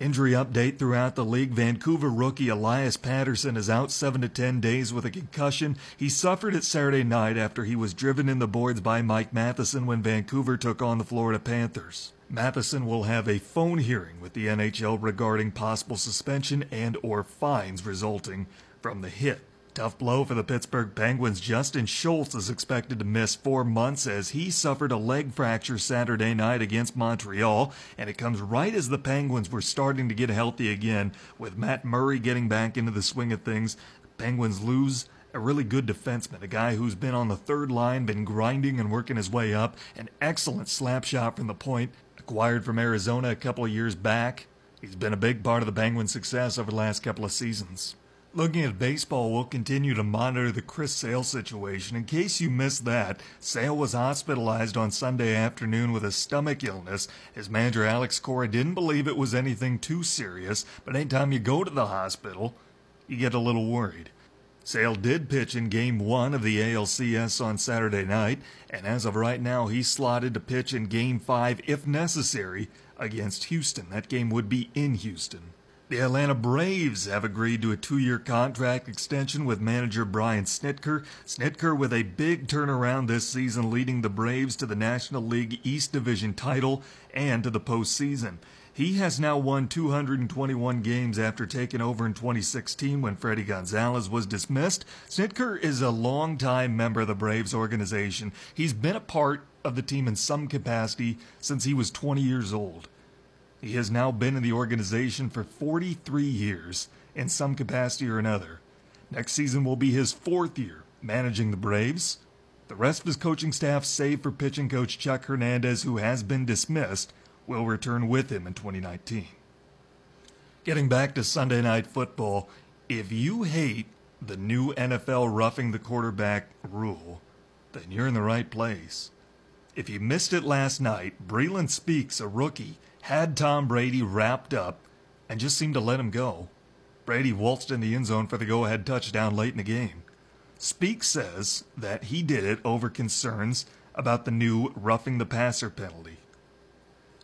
Injury update throughout the league. Vancouver rookie Elias Pettersson is out 7 to 10 days with a concussion. He suffered it Saturday night after he was driven in the boards by Mike Matheson when Vancouver took on the Florida Panthers. Matheson will have a phone hearing with the NHL regarding possible suspension and or fines resulting from the hit. Tough blow for the Pittsburgh Penguins. Justin Schultz is expected to miss four months as he suffered a leg fracture Saturday night against Montreal, and it comes right as the Penguins were starting to get healthy again, with Matt Murray getting back into the swing of things. The Penguins lose a really good defenseman, a guy who's been on the third line, been grinding and working his way up, an excellent slap shot from the point, acquired from Arizona a couple of years back. He's been a big part of the Penguins' success over the last couple of seasons. Looking at baseball, we'll continue to monitor the Chris Sale situation. In case you missed that, Sale was hospitalized on Sunday afternoon with a stomach illness. His manager Alex Cora didn't believe it was anything too serious, but anytime you go to the hospital, you get a little worried. Sale did pitch in Game 1 of the ALCS on Saturday night, and as of right now, he's slotted to pitch in Game 5 if necessary against Houston. That game would be in Houston. The Atlanta Braves have agreed to a two year contract extension with manager Brian Snitker. Snitker with a big turnaround this season, leading the Braves to the National League East Division title and to the postseason. He has now won 221 games after taking over in 2016 when Fredi Gonzalez was dismissed. Snitker is a longtime member of the Braves organization. He's been a part of the team in some capacity since he was 20 years old. He has now been in the organization for 43 years in some capacity or another. Next season will be his fourth year managing the Braves. The rest of his coaching staff, save for pitching coach Chuck Hernandez, who has been dismissed, will return with him in 2019. Getting back to Sunday Night Football, if you hate the new NFL roughing the quarterback rule, then you're in the right place. If you missed it last night, Breeland Speaks, a rookie, had Tom Brady wrapped up and just seemed to let him go. Brady waltzed in the end zone for the go ahead touchdown late in the game. Speak says that he did it over concerns about the new roughing the passer penalty.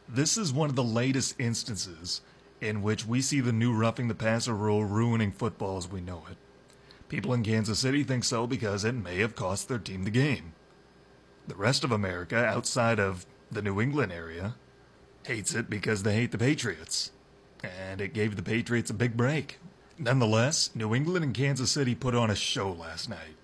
This is one of the latest instances in which we see the new roughing the passer rule ruining football as we know it. People in Kansas City think so because it may have cost their team the game. The rest of America, outside of the New England area, hates it because they hate the Patriots. And it gave the Patriots a big break. Nonetheless, New England and Kansas City put on a show last night.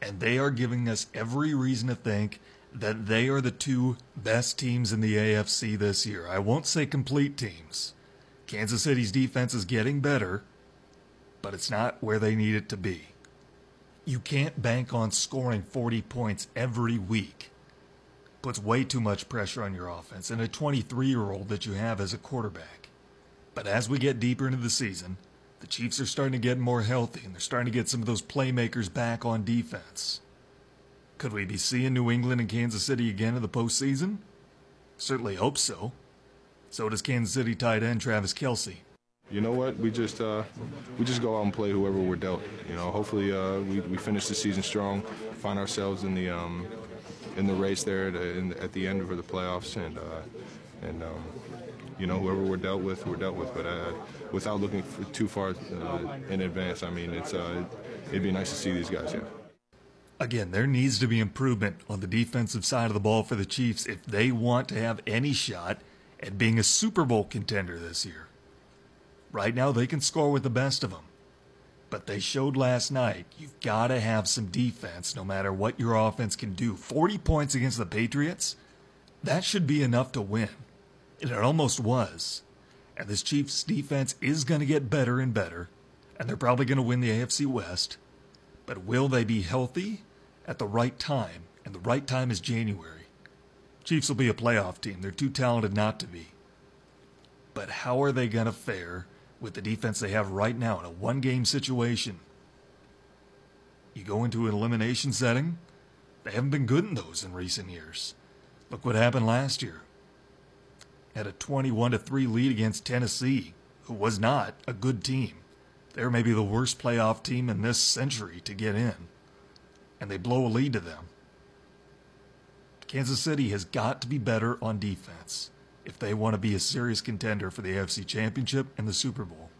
And they are giving us every reason to think that they are the two best teams in the AFC this year. I won't say complete teams. Kansas City's defense is getting better, but it's not where they need it to be. You can't bank on scoring 40 points every week puts way too much pressure on your offense and a 23 year old that you have as a quarterback. But as we get deeper into the season, the Chiefs are starting to get more healthy and they're starting to get some of those playmakers back on defense. Could we be seeing New England and Kansas City again in the postseason? Certainly hope so. So does Kansas City tight end Travis Kelce. You know what? We just uh, we just go out and play whoever we're dealt. You know, hopefully uh, we, we finish the season strong, find ourselves in the um, in the race there at, in, at the end for the playoffs, and uh, and um, you know whoever we're dealt with, we're dealt with. But uh, without looking too far uh, in advance, I mean, it's it'd be nice to see these guys. Yeah. Again, there needs to be improvement on the defensive side of the ball for the Chiefs if they want to have any shot at being a Super Bowl contender this year. Right now, they can score with the best of them. But they showed last night you've got to have some defense no matter what your offense can do. 40 points against the Patriots, that should be enough to win. And it almost was. And this Chiefs defense is going to get better and better, and they're probably going to win the AFC West. But will they be healthy at the right time? And the right time is January. Chiefs will be a playoff team. They're too talented not to be. But how are they going to fare with the defense they have right now in a one game situation. You go into an elimination setting, they haven't been good in those in recent years. Look what happened last year. Had a 21 to 3 lead against Tennessee, who was not a good team. They're maybe the worst playoff team in this century to get in. And they blow a lead to them. Kansas City has got to be better on defense if they want to be a serious contender for the AFC Championship and the Super Bowl.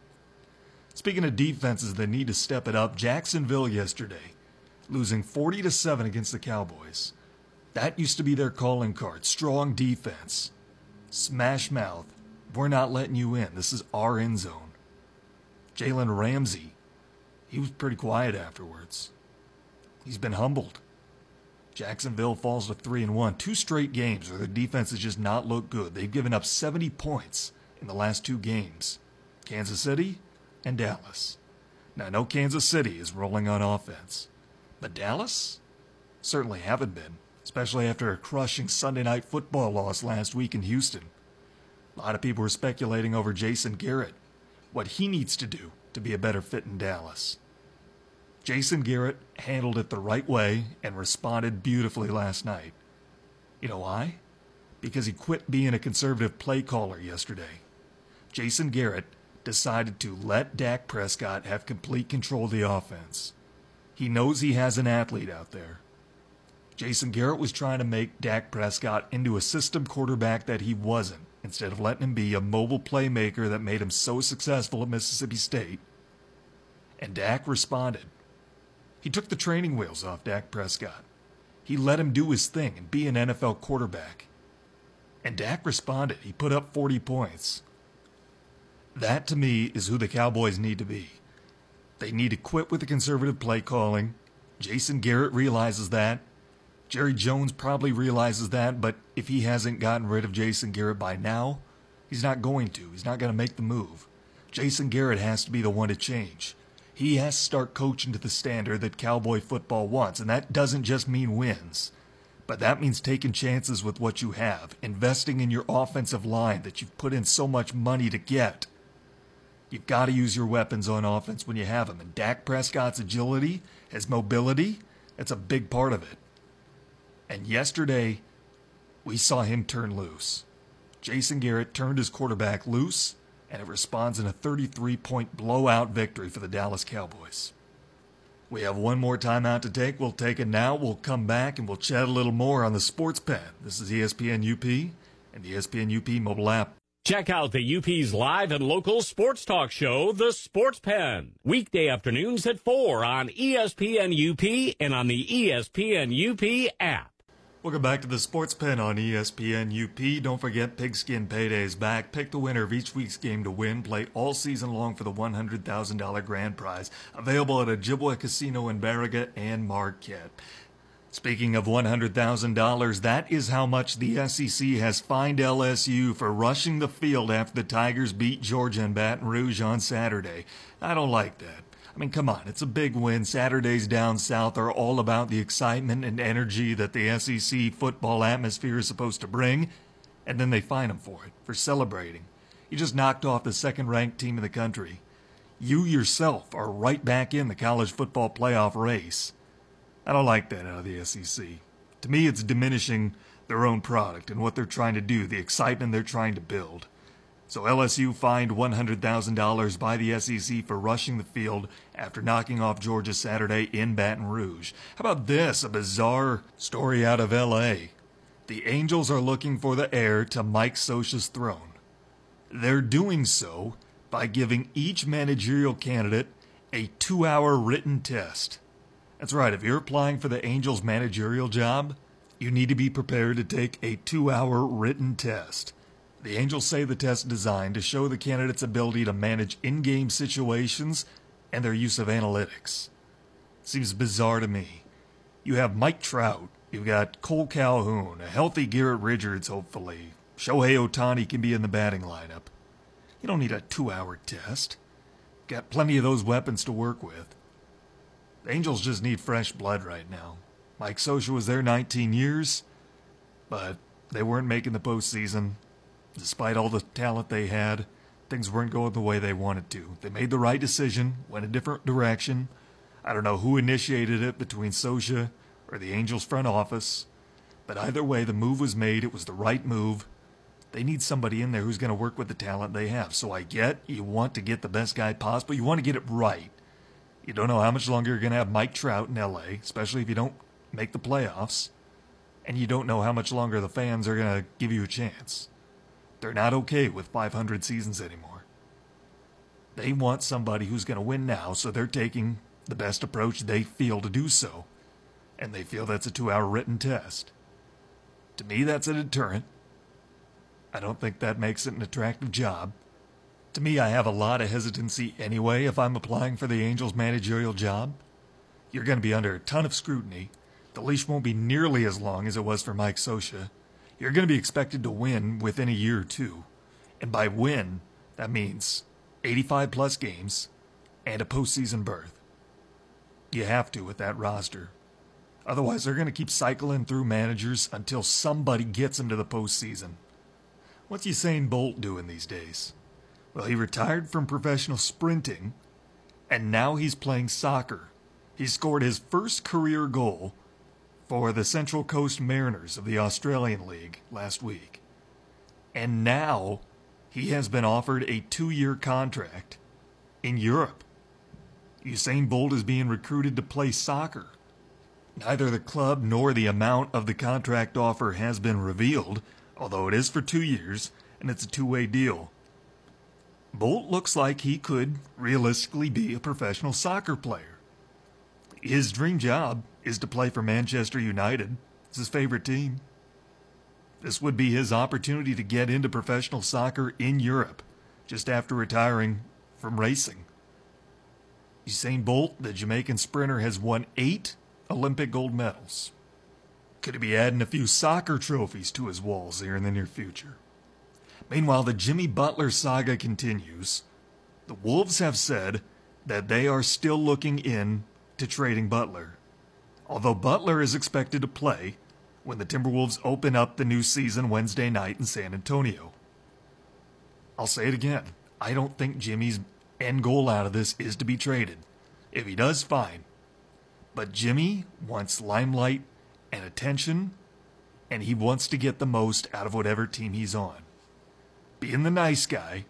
Speaking of defenses that need to step it up, Jacksonville yesterday losing 40 to 7 against the Cowboys. That used to be their calling card. Strong defense. Smash mouth. We're not letting you in. This is our end zone. Jalen Ramsey, he was pretty quiet afterwards. He's been humbled. Jacksonville falls to 3 and 1. Two straight games where the defense has just not looked good. They've given up 70 points in the last two games. Kansas City and Dallas. Now, I know Kansas City is rolling on offense, but Dallas certainly haven't been, especially after a crushing Sunday night football loss last week in Houston. A lot of people were speculating over Jason Garrett, what he needs to do to be a better fit in Dallas. Jason Garrett handled it the right way and responded beautifully last night. You know why? Because he quit being a conservative play caller yesterday. Jason Garrett decided to let Dak Prescott have complete control of the offense. He knows he has an athlete out there. Jason Garrett was trying to make Dak Prescott into a system quarterback that he wasn't instead of letting him be a mobile playmaker that made him so successful at Mississippi State. And Dak responded. He took the training wheels off Dak Prescott. He let him do his thing and be an NFL quarterback. And Dak responded. He put up 40 points. That to me is who the Cowboys need to be. They need to quit with the conservative play calling. Jason Garrett realizes that. Jerry Jones probably realizes that, but if he hasn't gotten rid of Jason Garrett by now, he's not going to. He's not going to make the move. Jason Garrett has to be the one to change. He has to start coaching to the standard that cowboy football wants, and that doesn't just mean wins. But that means taking chances with what you have, investing in your offensive line that you've put in so much money to get. You've got to use your weapons on offense when you have them. And Dak Prescott's agility, his mobility, that's a big part of it. And yesterday, we saw him turn loose. Jason Garrett turned his quarterback loose, and it responds in a 33 point blowout victory for the Dallas Cowboys. We have one more timeout to take. We'll take it now. We'll come back and we'll chat a little more on the Sports Pen. This is ESPN UP and the ESPN UP mobile app. Check out the UP's live and local sports talk show, The Sports Pen. Weekday afternoons at 4 on ESPN UP and on the ESPN UP app. Welcome back to the Sports Pen on ESPN UP. Don't forget Pigskin Payday is back. Pick the winner of each week's game to win. Play all season long for the $100,000 grand prize. Available at Ojibwa Casino in Baraga and Marquette. Speaking of $100,000, that is how much the SEC has fined LSU for rushing the field after the Tigers beat Georgia in Baton Rouge on Saturday. I don't like that. I mean, come on, it's a big win. Saturdays down south are all about the excitement and energy that the SEC football atmosphere is supposed to bring, and then they fine them for it, for celebrating. You just knocked off the second ranked team in the country. You yourself are right back in the college football playoff race. I don't like that out of the SEC. To me, it's diminishing their own product and what they're trying to do, the excitement they're trying to build. So LSU fined $100,000 by the SEC for rushing the field after knocking off Georgia Saturday in Baton Rouge. How about this? A bizarre story out of LA. The Angels are looking for the heir to Mike Scioscia's throne. They're doing so by giving each managerial candidate a two hour written test. That's right, if you're applying for the Angels managerial job, you need to be prepared to take a two hour written test. The Angels say the test designed to show the candidate's ability to manage in game situations and their use of analytics. Seems bizarre to me. You have Mike Trout, you've got Cole Calhoun, a healthy Garrett Richards, hopefully. Shohei Ohtani can be in the batting lineup. You don't need a two hour test. Got plenty of those weapons to work with. The Angels just need fresh blood right now. Mike Scioscia was there 19 years, but they weren't making the postseason. Despite all the talent they had, things weren't going the way they wanted to. They made the right decision, went a different direction. I don't know who initiated it between Scioscia or the Angels front office, but either way, the move was made. It was the right move. They need somebody in there who's going to work with the talent they have. So I get you want to get the best guy possible. You want to get it right. You don't know how much longer you're going to have Mike Trout in LA, especially if you don't make the playoffs. And you don't know how much longer the fans are going to give you a chance. They're not okay with 500 seasons anymore. They want somebody who's going to win now, so they're taking the best approach they feel to do so. And they feel that's a two hour written test. To me, that's a deterrent. I don't think that makes it an attractive job. To me, I have a lot of hesitancy anyway if I'm applying for the Angels managerial job. You're going to be under a ton of scrutiny. The leash won't be nearly as long as it was for Mike Scioscia. You're going to be expected to win within a year or two. And by win, that means 85 plus games and a postseason berth. You have to with that roster. Otherwise, they're going to keep cycling through managers until somebody gets them to the postseason. What's Usain Bolt doing these days? Well, he retired from professional sprinting, and now he's playing soccer. He scored his first career goal for the Central Coast Mariners of the Australian League last week. And now he has been offered a two year contract in Europe. Usain Bolt is being recruited to play soccer. Neither the club nor the amount of the contract offer has been revealed, although it is for two years, and it's a two way deal. Bolt looks like he could realistically be a professional soccer player. His dream job is to play for Manchester United. It's his favorite team. This would be his opportunity to get into professional soccer in Europe just after retiring from racing. Usain Bolt, the Jamaican sprinter, has won eight Olympic gold medals. Could he be adding a few soccer trophies to his walls here in the near future? Meanwhile, the Jimmy Butler saga continues. The Wolves have said that they are still looking in to trading Butler. Although Butler is expected to play when the Timberwolves open up the new season Wednesday night in San Antonio. I'll say it again. I don't think Jimmy's end goal out of this is to be traded. If he does, fine. But Jimmy wants limelight and attention, and he wants to get the most out of whatever team he's on. Being the nice guy,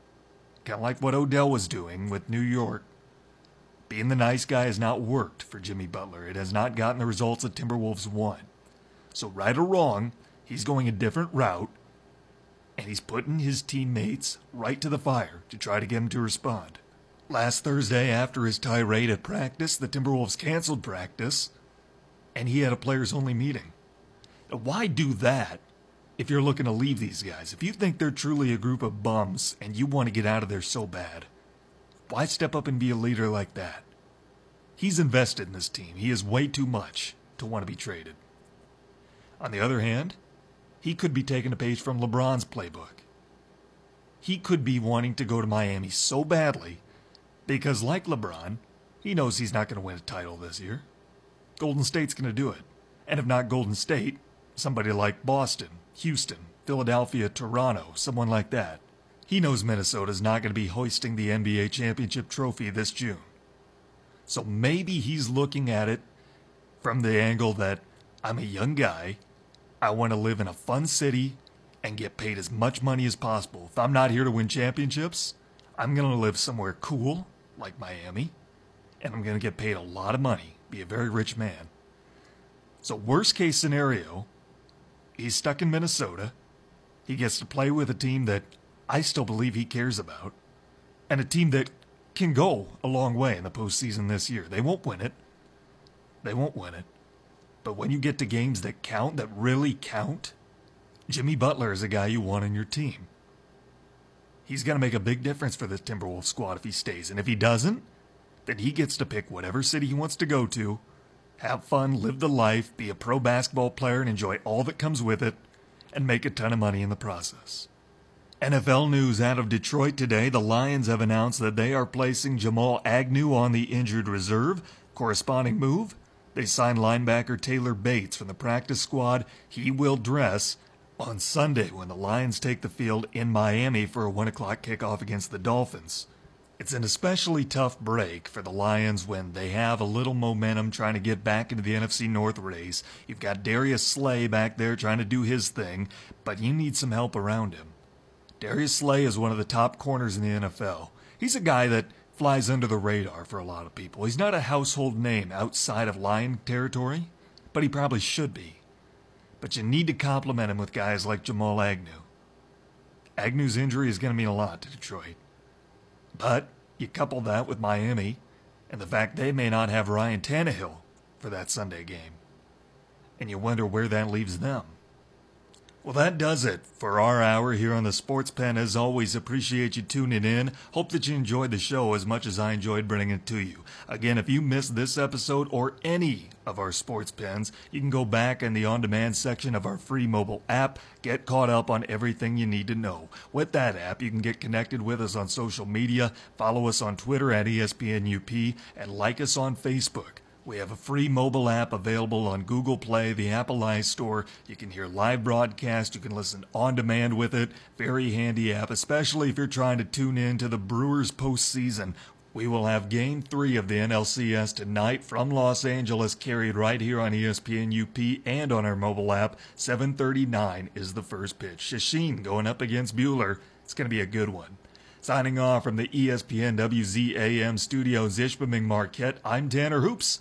kind of like what Odell was doing with New York, being the nice guy has not worked for Jimmy Butler. It has not gotten the results that Timberwolves want. So, right or wrong, he's going a different route, and he's putting his teammates right to the fire to try to get him to respond. Last Thursday, after his tirade at practice, the Timberwolves canceled practice, and he had a players only meeting. Now, why do that if you're looking to leave these guys? If you think they're truly a group of bums and you want to get out of there so bad, why step up and be a leader like that? He's invested in this team. He is way too much to want to be traded. On the other hand, he could be taking a page from LeBron's playbook. He could be wanting to go to Miami so badly because, like LeBron, he knows he's not going to win a title this year. Golden State's going to do it. And if not Golden State, somebody like Boston, Houston, Philadelphia, Toronto, someone like that. He knows Minnesota's not going to be hoisting the NBA championship trophy this June. So maybe he's looking at it from the angle that I'm a young guy. I want to live in a fun city and get paid as much money as possible. If I'm not here to win championships, I'm going to live somewhere cool like Miami, and I'm going to get paid a lot of money, be a very rich man. So, worst case scenario, he's stuck in Minnesota. He gets to play with a team that I still believe he cares about, and a team that can go a long way in the postseason this year. They won't win it. They won't win it. But when you get to games that count, that really count, Jimmy Butler is a guy you want on your team. He's going to make a big difference for this Timberwolves squad if he stays. And if he doesn't, then he gets to pick whatever city he wants to go to, have fun, live the life, be a pro basketball player, and enjoy all that comes with it, and make a ton of money in the process. NFL news out of Detroit today. The Lions have announced that they are placing Jamal Agnew on the injured reserve. Corresponding move, they signed linebacker Taylor Bates from the practice squad. He will dress on Sunday when the Lions take the field in Miami for a 1 o'clock kickoff against the Dolphins. It's an especially tough break for the Lions when they have a little momentum trying to get back into the NFC North race. You've got Darius Slay back there trying to do his thing, but you need some help around him. Darius Slay is one of the top corners in the NFL. He's a guy that flies under the radar for a lot of people. He's not a household name outside of Lion territory, but he probably should be but you need to complement him with guys like Jamal Agnew. Agnew's injury is going to mean a lot to Detroit. But you couple that with Miami and the fact they may not have Ryan Tannehill for that Sunday game, and you wonder where that leaves them. Well, that does it for our hour here on the Sports Pen. As always, appreciate you tuning in. Hope that you enjoyed the show as much as I enjoyed bringing it to you. Again, if you missed this episode or any of our Sports Pens, you can go back in the on demand section of our free mobile app, get caught up on everything you need to know. With that app, you can get connected with us on social media, follow us on Twitter at ESPNUP, and like us on Facebook. We have a free mobile app available on Google Play, the Apple iStore. You can hear live broadcast. You can listen on demand with it. Very handy app, especially if you're trying to tune in to the Brewers postseason. We will have game three of the NLCS tonight from Los Angeles, carried right here on ESPN UP and on our mobile app. 7:39 is the first pitch. Chacin going up against Buehler. It's going to be a good one. Signing off from the ESPN WZAM studios, Ishpeming Marquette. I'm Tanner Hoops.